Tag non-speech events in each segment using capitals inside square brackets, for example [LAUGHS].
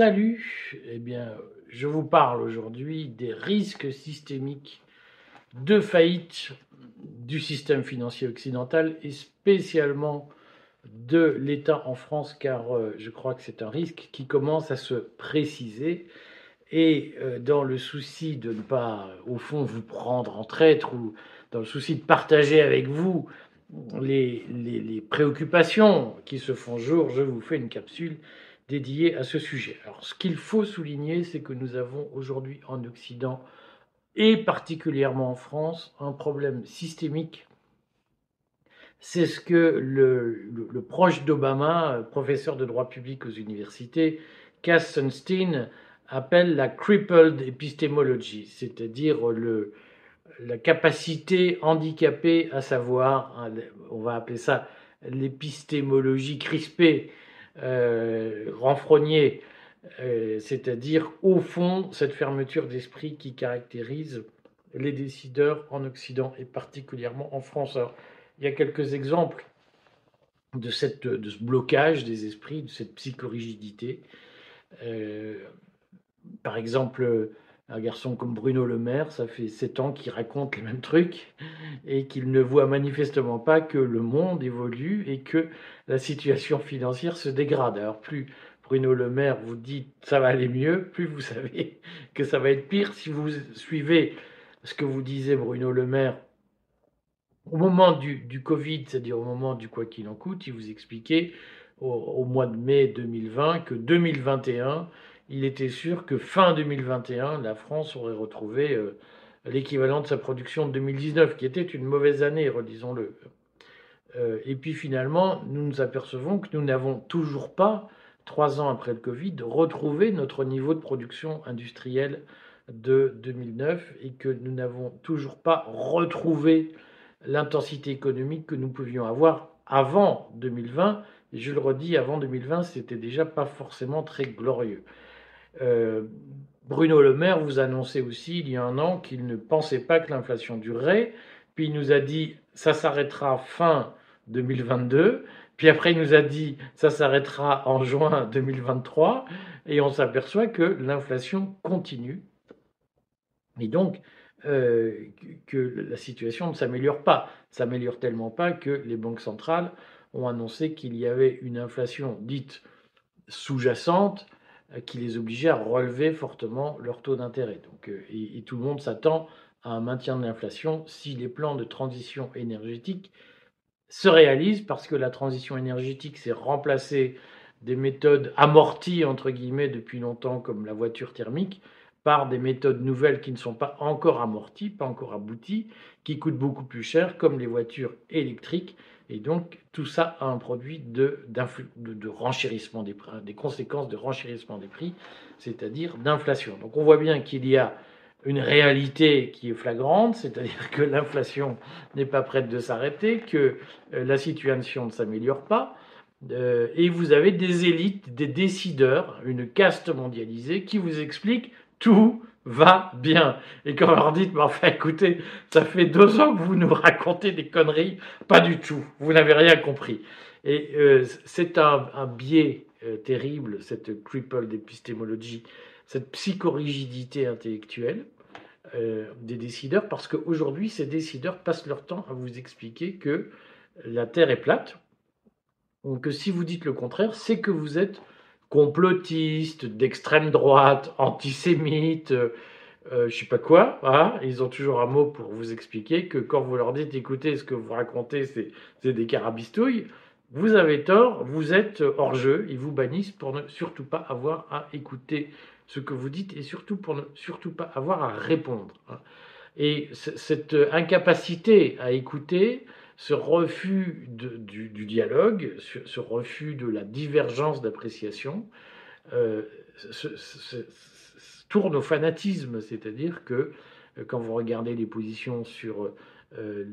Salut, eh bien, je vous parle aujourd'hui des risques systémiques de faillite du système financier occidental et spécialement de l'État en France, car euh, je crois que c'est un risque qui commence à se préciser. Et euh, dans le souci de ne pas, au fond, vous prendre en traître ou dans le souci de partager avec vous les, les préoccupations qui se font jour, je vous fais une capsule dédié à ce sujet. Alors, ce qu'il faut souligner, c'est que nous avons aujourd'hui en Occident, et particulièrement en France, un problème systémique. C'est ce que le, proche d'Obama, professeur de droit public aux universités, Cass Sunstein, appelle la crippled epistemology, c'est-à-dire la capacité handicapée à savoir, on va appeler ça l'épistémologie crispée, euh, renfrogné, euh, c'est-à-dire au fond cette fermeture d'esprit qui caractérise les décideurs en Occident et particulièrement en France. il y a quelques exemples de, cette, de ce blocage des esprits, de cette psychorigidité. Euh, par exemple, un garçon comme Bruno Le Maire, ça fait sept ans qu'il raconte les mêmes trucs et qu'il ne voit manifestement pas que le monde évolue et que la situation financière se dégrade. Alors plus Bruno Le Maire vous dit ça va aller mieux, plus vous savez [LAUGHS] que ça va être pire. Si vous suivez ce que vous disait Bruno Le Maire au moment du, Covid, c'est-à-dire au moment du quoi qu'il en coûte, il vous expliquait au mois de mai 2020 que 2021 il était sûr que fin 2021, la France aurait retrouvé euh, l'équivalent de sa production de 2019, qui était une mauvaise année, redisons-le. Euh, et puis finalement, nous nous apercevons que nous n'avons toujours pas, trois ans après le Covid, retrouvé notre niveau de production industrielle de 2009 et que nous n'avons toujours pas retrouvé l'intensité économique que nous pouvions avoir avant 2020. Et je le redis, avant 2020, c'était déjà pas forcément très glorieux. Euh, Bruno Le Maire vous annonçait aussi il y a un an qu'il ne pensait pas que l'inflation durerait. Puis il nous a dit ça s'arrêtera fin 2022. Puis après il nous a dit ça s'arrêtera en juin 2023. Et on s'aperçoit que l'inflation continue. Et donc euh, que la situation ne s'améliore pas. S'améliore tellement pas que les banques centrales ont annoncé qu'il y avait une inflation dite sous-jacente qui les obligeait à relever fortement leur taux d'intérêt. Euh, et, tout le monde s'attend à un maintien de l'inflation si les plans de transition énergétique se réalisent, parce que la transition énergétique, c'est remplacer des méthodes amorties, entre guillemets, depuis longtemps, comme la voiture thermique, par des méthodes nouvelles qui ne sont pas encore amorties, pas encore abouties, qui coûtent beaucoup plus cher, comme les voitures électriques, et donc, tout ça a un produit de, renchérissement des prix, des conséquences de renchérissement des prix, c'est-à-dire d'inflation. Donc, on voit bien qu'il y a une réalité qui est flagrante, c'est-à-dire que l'inflation n'est pas prête de s'arrêter, que euh, la situation ne s'améliore pas, euh, et vous avez des élites, des décideurs, une caste mondialisée qui vous explique tout va bien. Et quand on leur dit, mais enfin écoutez, ça fait deux ans que vous nous racontez des conneries, pas du tout, vous n'avez rien compris. Et euh, c'est un, biais euh, terrible, cette crippled épistémologie, cette psychorigidité intellectuelle euh, des décideurs, parce qu'aujourd'hui, ces décideurs passent leur temps à vous expliquer que la Terre est plate, ou que si vous dites le contraire, c'est que vous êtes complotistes, d'extrême droite, antisémites, euh, euh, je sais pas quoi. Hein. Ils ont toujours un mot pour vous expliquer que quand vous leur dites écoutez, ce que vous racontez, c'est des carabistouilles, vous avez tort, vous êtes hors jeu, ils vous bannissent pour ne surtout pas avoir à écouter ce que vous dites et surtout pour ne surtout pas avoir à répondre. Hein. Et cette incapacité à écouter, ce refus du, dialogue, ce, refus de la divergence d'appréciation, euh, tourne au fanatisme, c'est-à-dire que euh, quand vous regardez les positions sur euh,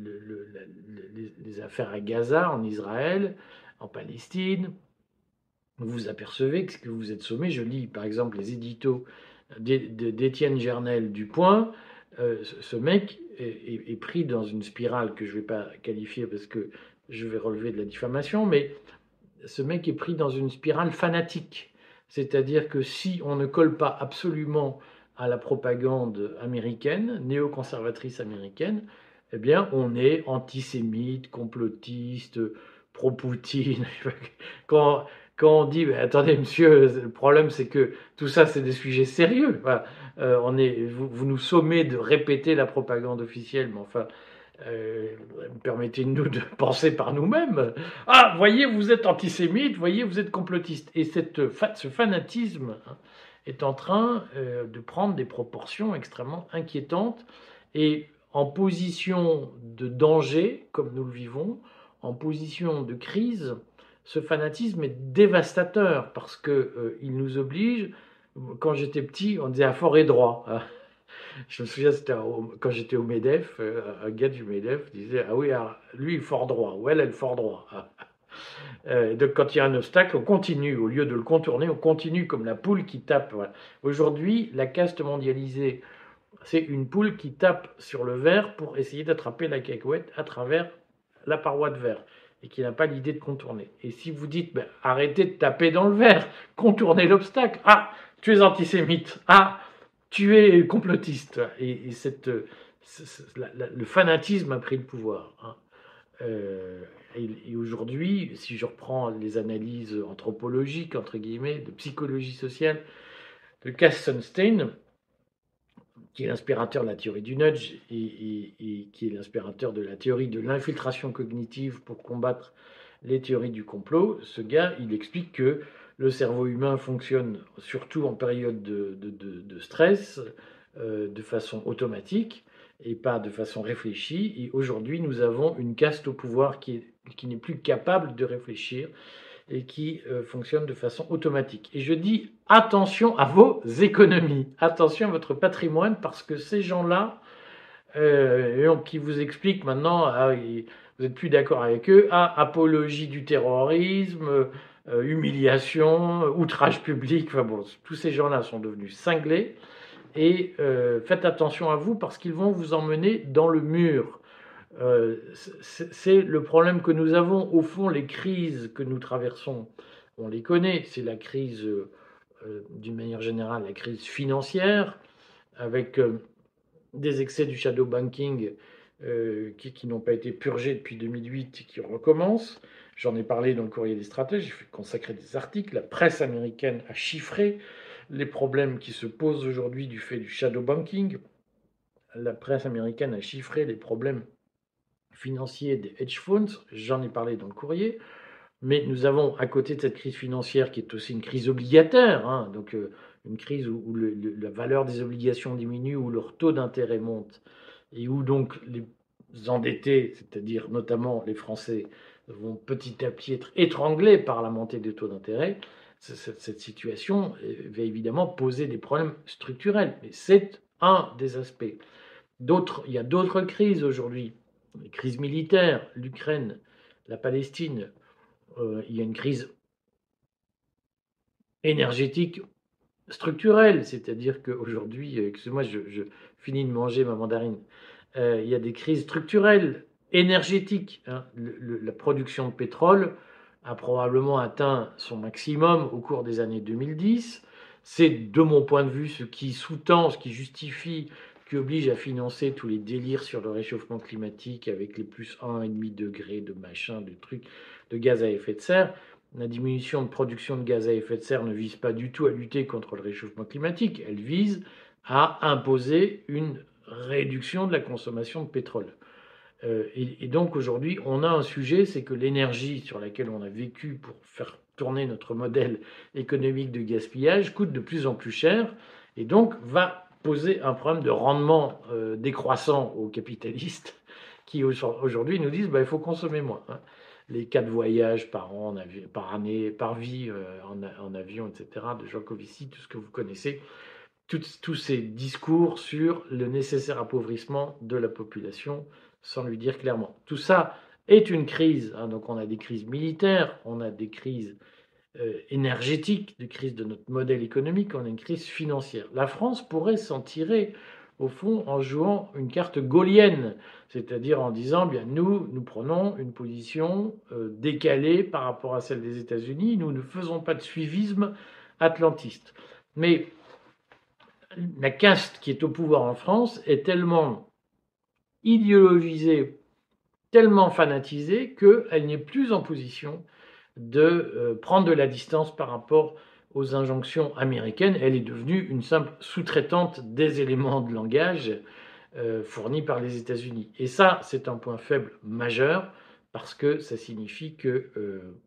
les, affaires à Gaza, en Israël, en Palestine, vous apercevez que, que vous êtes sommé, je lis par exemple les éditos d'Étienne Gernel du Point, ce mec est, pris dans une spirale que je ne vais pas qualifier parce que je vais relever de la diffamation, mais ce mec est pris dans une spirale fanatique. C'est-à-dire que si on ne colle pas absolument à la propagande américaine, néoconservatrice américaine, eh bien, on est antisémite, complotiste, pro-Poutine. [LAUGHS] Quand, quand on dit, attendez, monsieur, le problème c'est que tout ça, c'est des sujets sérieux. Euh, on est, vous, nous sommez de répéter la propagande officielle, mais enfin, euh, permettez-nous de [LAUGHS] penser par nous-mêmes. Ah, voyez, vous êtes antisémite, voyez, vous êtes complotiste. Et cette, ce fanatisme hein, est en train euh, de prendre des proportions extrêmement inquiétantes. Et en position de danger, comme nous le vivons, en position de crise, ce fanatisme est dévastateur parce qu'il euh, nous oblige. Quand j'étais petit, on disait à fort et droit. [LAUGHS] Je me souviens, c'était quand j'étais au MEDEF, euh, un gars du MEDEF disait Ah oui, lui, il est fort droit, ou elle, elle est fort droit. [LAUGHS] Euh, donc, quand il y a un obstacle, on continue. Au lieu de le contourner, on continue comme la poule qui tape. Aujourd'hui, la caste mondialisée, c'est une poule qui tape sur le verre pour essayer d'attraper la cacahuète à travers la paroi de verre et qui n'a pas l'idée de contourner. Et si vous dites, ben, arrêtez de taper dans le verre, [LAUGHS] contournez l'obstacle, ah, tu es antisémite, ah, tu es complotiste. Et, cette, le fanatisme a pris le pouvoir. Hein. Euh, et, aujourd'hui, si je reprends les analyses anthropologiques, entre guillemets, de psychologie sociale de Kassenstein, qui est l'inspirateur de la théorie du nudge et, qui est l'inspirateur de la théorie de l'infiltration cognitive pour combattre les théories du complot, ce gars, il explique que le cerveau humain fonctionne surtout en période de, stress, euh, de façon automatique et pas de façon réfléchie. Et aujourd'hui, nous avons une caste au pouvoir qui n'est plus capable de réfléchir et qui euh, fonctionne de façon automatique. Et je dis attention à vos économies, attention à votre patrimoine, parce que ces gens-là, euh, qui vous expliquent maintenant, ah, vous n'êtes plus d'accord avec eux, ah, apologie du terrorisme, euh, humiliation, outrage public, enfin bon, tous ces gens-là sont devenus cinglés. Et faites attention à vous parce qu'ils vont vous emmener dans le mur. Euh, c'est le problème que nous avons. Au fond, les crises que nous traversons, on les connaît. C'est la crise, euh, d'une manière générale, la crise financière, avec euh, des excès du shadow banking qui, n'ont pas été purgés depuis 2008 et qui recommencent. J'en ai parlé dans le courrier des stratèges, j'ai consacré des articles. La presse américaine a chiffré les problèmes qui se posent aujourd'hui du fait du shadow banking. La presse américaine a chiffré les problèmes financier des hedge funds, j'en ai parlé dans le courrier, mais nous avons à côté de cette crise financière qui est aussi une crise obligataire, hein, donc euh, une crise où, la valeur des obligations diminue, où leur taux d'intérêt monte, et où donc les endettés, c'est-à-dire notamment les Français, vont petit à petit être étranglés par la montée des taux d'intérêt, cette, situation euh, va évidemment poser des problèmes structurels, mais c'est un des aspects. Il y a d'autres crises aujourd'hui les crises militaires, l'Ukraine, la Palestine, euh, il y a une crise énergétique structurelle, c'est-à-dire qu'aujourd'hui, euh, excusez-moi, je, finis de manger ma mandarine, euh, il y a des crises structurelles énergétiques. Hein. la production de pétrole a probablement atteint son maximum au cours des années 2010. C'est, de mon point de vue, ce qui sous-tend, ce qui justifie qui oblige à financer tous les délires sur le réchauffement climatique avec les plus 1,5 degrés de machin, de trucs, de gaz à effet de serre. La diminution de production de gaz à effet de serre ne vise pas du tout à lutter contre le réchauffement climatique, elle vise à imposer une réduction de la consommation de pétrole. Euh, et, donc aujourd'hui, on a un sujet, c'est que l'énergie sur laquelle on a vécu pour faire tourner notre modèle économique de gaspillage coûte de plus en plus cher et donc va poser un problème de rendement euh, décroissant aux capitalistes [LAUGHS] qui aujourd'hui nous disent bah, il faut consommer moins. Hein. Les quatre voyages par an, par année, par vie euh, en, avion, etc., de Jean Covici, tout ce que vous connaissez, tous ces discours sur le nécessaire appauvrissement de la population sans lui dire clairement. Tout ça est une crise. Hein. donc on a des crises militaires, on a des crises énergétique, de crise de notre modèle économique, on a une crise financière. La France pourrait s'en tirer, au fond, en jouant une carte gaulienne, c'est-à-dire en disant, bien, nous, nous prenons une position euh, décalée par rapport à celle des États-Unis, nous ne faisons pas de suivisme atlantiste. Mais la caste qui est au pouvoir en France est tellement idéologisée, tellement fanatisée qu'elle n'est plus en position de euh, prendre de la distance par rapport aux injonctions américaines. Elle est devenue une simple sous-traitante des éléments de langage euh, fournis par les États-Unis. Et ça, c'est un point faible majeur parce que ça signifie que euh,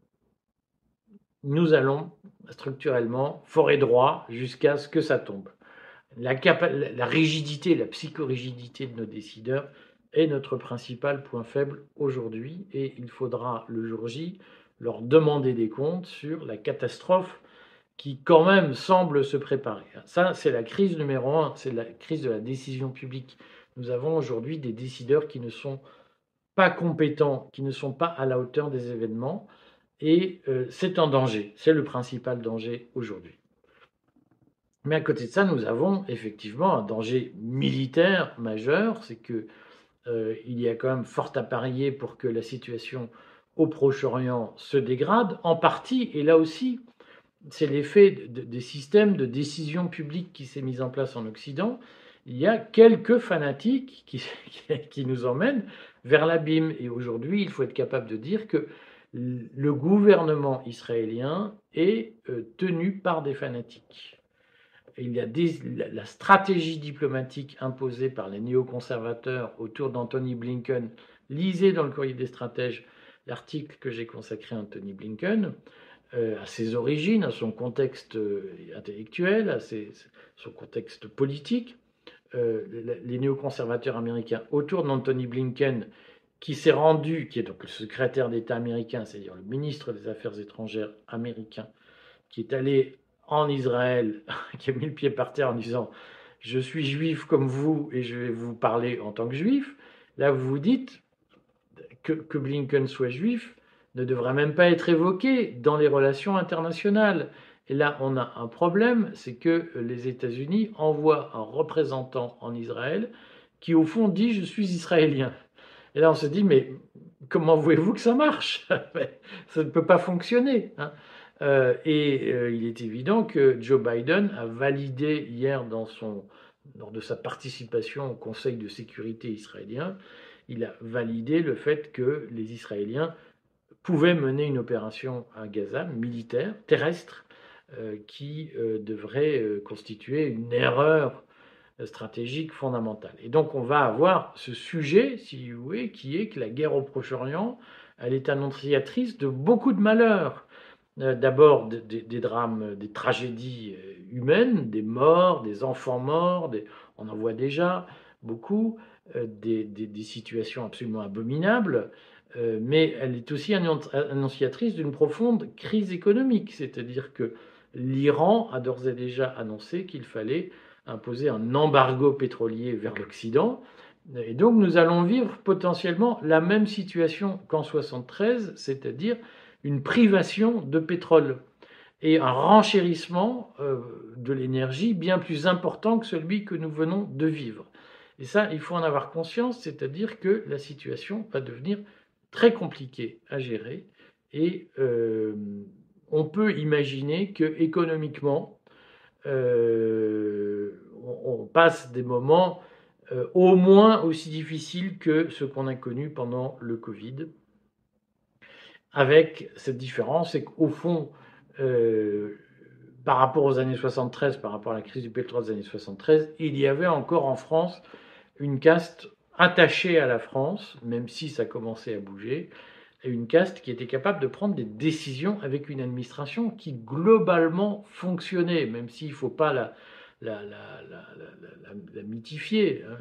nous allons structurellement forer droit jusqu'à ce que ça tombe. La, la rigidité, la psychorigidité de nos décideurs est notre principal point faible aujourd'hui et il faudra le jour J leur demander des comptes sur la catastrophe qui quand même semble se préparer. Ça, c'est la crise numéro un, c'est la crise de la décision publique. Nous avons aujourd'hui des décideurs qui ne sont pas compétents, qui ne sont pas à la hauteur des événements, et euh, c'est un danger, c'est le principal danger aujourd'hui. Mais à côté de ça, nous avons effectivement un danger militaire majeur, c'est que euh, il y a quand même fort à parier pour que la situation au Proche-Orient se dégrade, en partie, et là aussi, c'est l'effet des systèmes de décision publique qui s'est mis en place en Occident. Il y a quelques fanatiques qui, [LAUGHS] qui nous emmènent vers l'abîme. Et aujourd'hui, il faut être capable de dire que le gouvernement israélien est euh, tenu par des fanatiques. Il y a la stratégie diplomatique imposée par les néoconservateurs autour d'Anthony Blinken. Lisez dans le courrier des stratèges l'article que j'ai consacré à Anthony Blinken, euh, à ses origines, à son contexte euh, intellectuel, à son contexte politique. les néoconservateurs américains autour d'Anthony Blinken qui s'est rendu, qui est donc le secrétaire d'État américain, c'est-à-dire le ministre des Affaires étrangères américain, qui est allé en Israël, [LAUGHS] qui a mis le pied par terre en disant Je suis juif comme vous et je vais vous parler en tant que juif. Là, vous vous dites que, Blinken soit juif ne devrait même pas être évoqué dans les relations internationales. Et là, on a un problème, c'est que les États-Unis envoient un représentant en Israël qui, au fond, dit Je suis israélien. Et là, on se dit, mais comment voulez-vous que ça marche? [LAUGHS] Ça ne peut pas fonctionner. Hein. Euh, et euh, il est évident que Joe Biden a validé hier lors de sa participation au Conseil de sécurité israélien, il a validé le fait que les Israéliens pouvaient mener une opération à Gaza militaire, terrestre, euh, qui devrait constituer une erreur stratégique fondamentale. Et donc on va avoir ce sujet, si vous voulez, qui est que la guerre au Proche-Orient, elle est annonciatrice de beaucoup de malheurs. Euh, d'abord des, drames, des tragédies euh, humaines, des morts, des enfants morts, on en voit déjà beaucoup, euh, des, situations absolument abominables, mais elle est aussi annonciatrice d'une profonde crise économique, c'est-à-dire que l'Iran a d'ores et déjà annoncé qu'il fallait imposer un embargo pétrolier vers l'Occident. Et donc nous allons vivre potentiellement la même situation qu'en 73, c'est-à-dire une privation de pétrole et un renchérissement euh, de l'énergie bien plus important que celui que nous venons de vivre. Et ça, il faut en avoir conscience, c'est-à-dire que la situation va devenir très compliquée à gérer. Et euh, on peut imaginer que économiquement, euh, on, passe des moments euh, au moins aussi difficiles que ce qu'on a connu pendant le Covid, avec cette différence, c'est qu'au fond, par rapport aux années 73, par rapport à la crise du pétrole des années 73, il y avait encore en France une caste attachée à la France, même si ça commençait à bouger, une caste qui était capable de prendre des décisions avec une administration qui globalement fonctionnait, même s'il ne faut pas la, mythifier. Hein.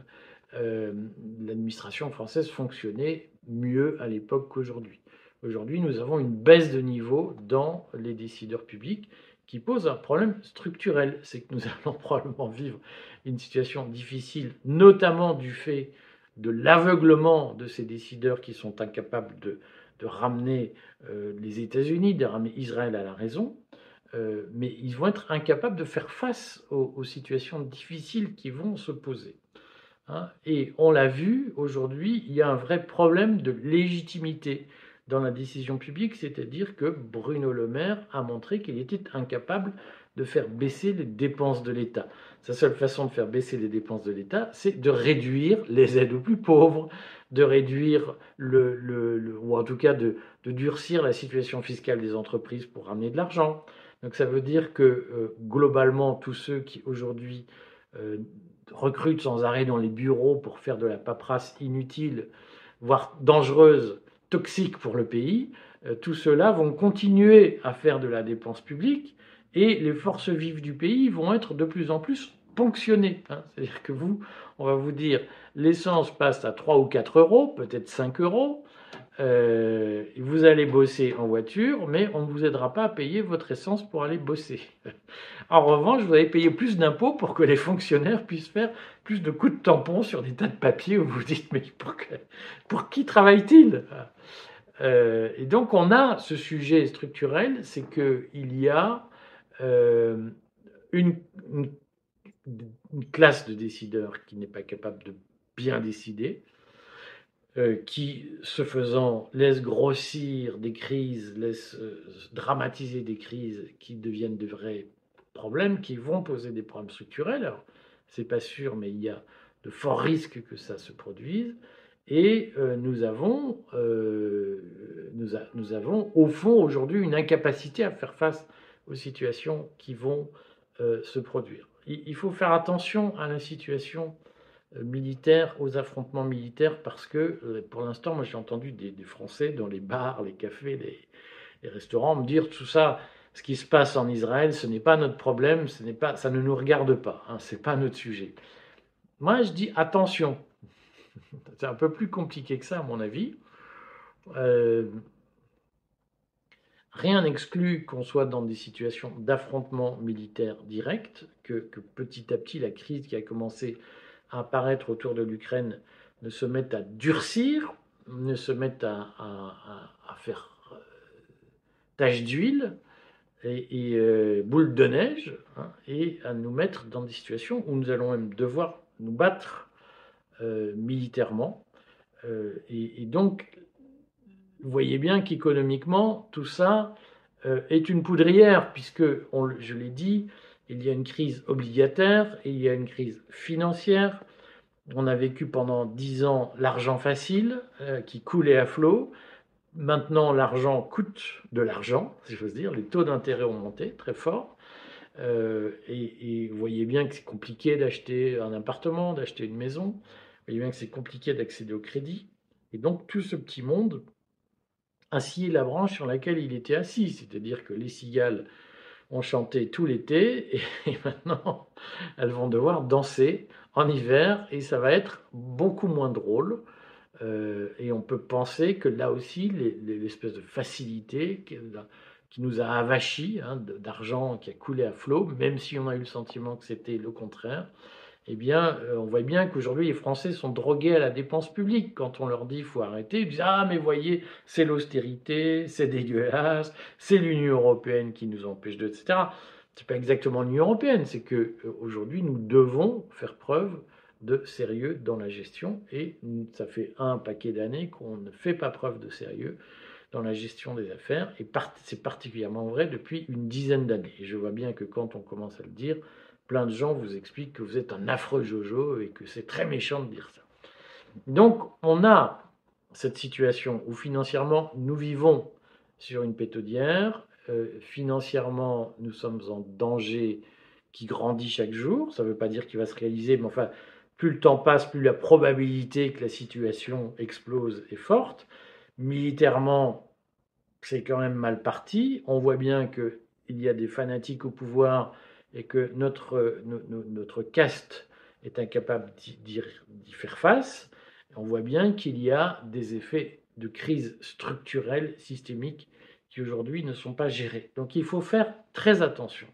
Euh, l'administration française fonctionnait mieux à l'époque qu'aujourd'hui. Aujourd'hui, nous avons une baisse de niveau dans les décideurs publics qui pose un problème structurel. C'est que nous [LAUGHS] allons probablement vivre une situation difficile, notamment du fait de l'aveuglement de ces décideurs qui sont incapables de, ramener euh, les États-Unis, de ramener Israël à la raison, euh, mais ils vont être incapables de faire face aux, situations difficiles qui vont se poser. Hein. Et on l'a vu aujourd'hui, il y a un vrai problème de légitimité dans la décision publique, c'est-à-dire que Bruno Le Maire a montré qu'il était incapable de faire baisser les dépenses de l'État. Sa seule façon de faire baisser les dépenses de l'État, c'est de réduire les aides aux plus pauvres, de réduire le, ou en tout cas de, durcir la situation fiscale des entreprises pour ramener de l'argent. Donc ça veut dire que euh, globalement, tous ceux qui aujourd'hui euh, recrutent sans arrêt dans les bureaux pour faire de la paperasse inutile, voire dangereuse, toxique pour le pays, euh, tous ceux-là vont continuer à faire de la dépense publique et les forces vives du pays vont être de plus en plus ponctionnées. Hein. C'est-à-dire que vous, on va vous dire, l'essence passe à 3 ou 4 euros, peut-être 5 euros, euh, vous allez bosser en voiture, mais on ne vous aidera pas à payer votre essence pour aller bosser. [LAUGHS] En revanche, vous allez payer plus d'impôts pour que les fonctionnaires puissent faire plus de coups de tampon sur des tas de papiers où vous dites, mais pour, pour qui travaille-t-il? Euh, Et donc, on a ce sujet structurel, c'est qu'il y a euh, une, classe de décideurs qui n'est pas capable de bien décider, euh, qui, se faisant, laisse grossir des crises, laisse euh, dramatiser des crises qui deviennent de vrais problèmes, qui vont poser des problèmes structurels. Alors, c'est pas sûr, mais il y a de forts risques que ça se produise. Et nous, avons, nous, nous, avons, au fond, aujourd'hui, une incapacité à faire face aux situations qui vont euh, se produire. Il, faut faire attention à la situation euh, militaire, aux affrontements militaires, parce que euh, pour l'instant, moi j'ai entendu des, Français dans les bars, les cafés, les, restaurants me dire tout ça, ce qui se passe en Israël, ce n'est pas notre problème, ce n'est pas, ça ne nous regarde pas, hein, ce n'est pas notre sujet. Moi je dis attention, [LAUGHS] c'est un peu plus compliqué que ça à mon avis. Rien n'exclut qu'on soit dans des situations d'affrontement militaire direct, que, petit à petit la crise qui a commencé à apparaître autour de l'Ukraine ne se mette à durcir, ne se mette à, faire euh, tache d'huile et, euh, boule de neige, hein, et à nous mettre dans des situations où nous allons même devoir nous battre euh, militairement. et, donc vous voyez bien qu'économiquement, tout ça euh, est une poudrière, puisque, je l'ai dit, il y a une crise obligataire il y a une crise financière. On a vécu pendant dix ans l'argent facile euh, qui coulait à flot. Maintenant, l'argent coûte de l'argent, si j'ose dire. Les taux d'intérêt ont monté très fort. Euh, et, vous voyez bien que c'est compliqué d'acheter un appartement, d'acheter une maison. Vous voyez bien que c'est compliqué d'accéder au crédit. Et donc, tout ce petit monde assied la branche sur laquelle il était assis. C'est-à-dire que les cigales ont chanté tout l'été [LAUGHS] et, maintenant elles vont devoir danser en hiver et ça va être beaucoup moins drôle. Euh, et on peut penser que là aussi, l'espèce de facilité qui, nous a avachi, hein, d'argent qui a coulé à flot, même si on a eu le sentiment que c'était le contraire, eh bien, euh, on voit bien qu'aujourd'hui, les Français sont drogués à la dépense publique. Quand on leur dit qu'il faut arrêter, ils disent Ah, mais voyez, c'est l'austérité, c'est dégueulasse, c'est l'Union européenne qui nous empêche de, etc. C'est pas exactement l'Union européenne, c'est que euh, aujourd'hui, nous devons faire preuve de sérieux dans la gestion et ça fait un paquet d'années qu'on ne fait pas preuve de sérieux dans la gestion des affaires et c'est particulièrement vrai depuis une dizaine d'années. Et je vois bien que quand on commence à le dire, plein de gens vous expliquent que vous êtes un affreux Jojo et que c'est très méchant de dire ça. Donc, on a cette situation où financièrement, nous vivons sur une pétodière, euh, financièrement, nous sommes en danger qui grandit chaque jour. Ça ne veut pas dire qu'il va se réaliser, mais enfin, plus le temps passe, plus la probabilité que la situation explose est forte. Militairement, c'est quand même mal parti. On voit bien qu'il y a des fanatiques au pouvoir et que notre, notre caste est incapable d'y faire face, on voit bien qu'il y a des effets de crise structurelle, systémique, qui aujourd'hui ne sont pas gérés. Donc il faut faire très attention.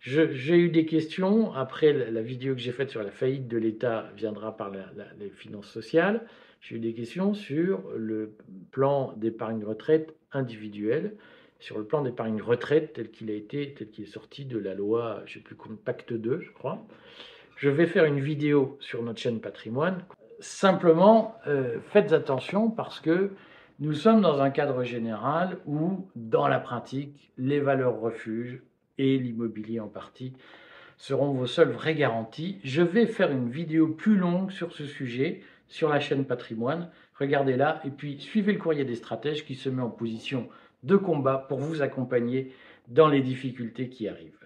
J'ai eu des questions, après la, vidéo que j'ai faite sur la faillite de l'État viendra par les finances sociales, j'ai eu des questions sur le plan d'épargne retraite individuel sur le plan d'épargne retraite tel qu'il a été, tel qu'il est sorti de la loi, je sais plus Pacte 2, je crois. Je vais faire une vidéo sur notre chaîne Patrimoine. Simplement, euh, faites attention parce que Nous sommes dans un cadre général où, dans la pratique, les valeurs refuges et l'immobilier en partie seront vos seules vraies garanties. Je vais faire une vidéo plus longue sur ce sujet sur la chaîne Patrimoine. Regardez-la et puis suivez le courrier des stratèges qui se met en position de combat pour vous accompagner dans les difficultés qui arrivent.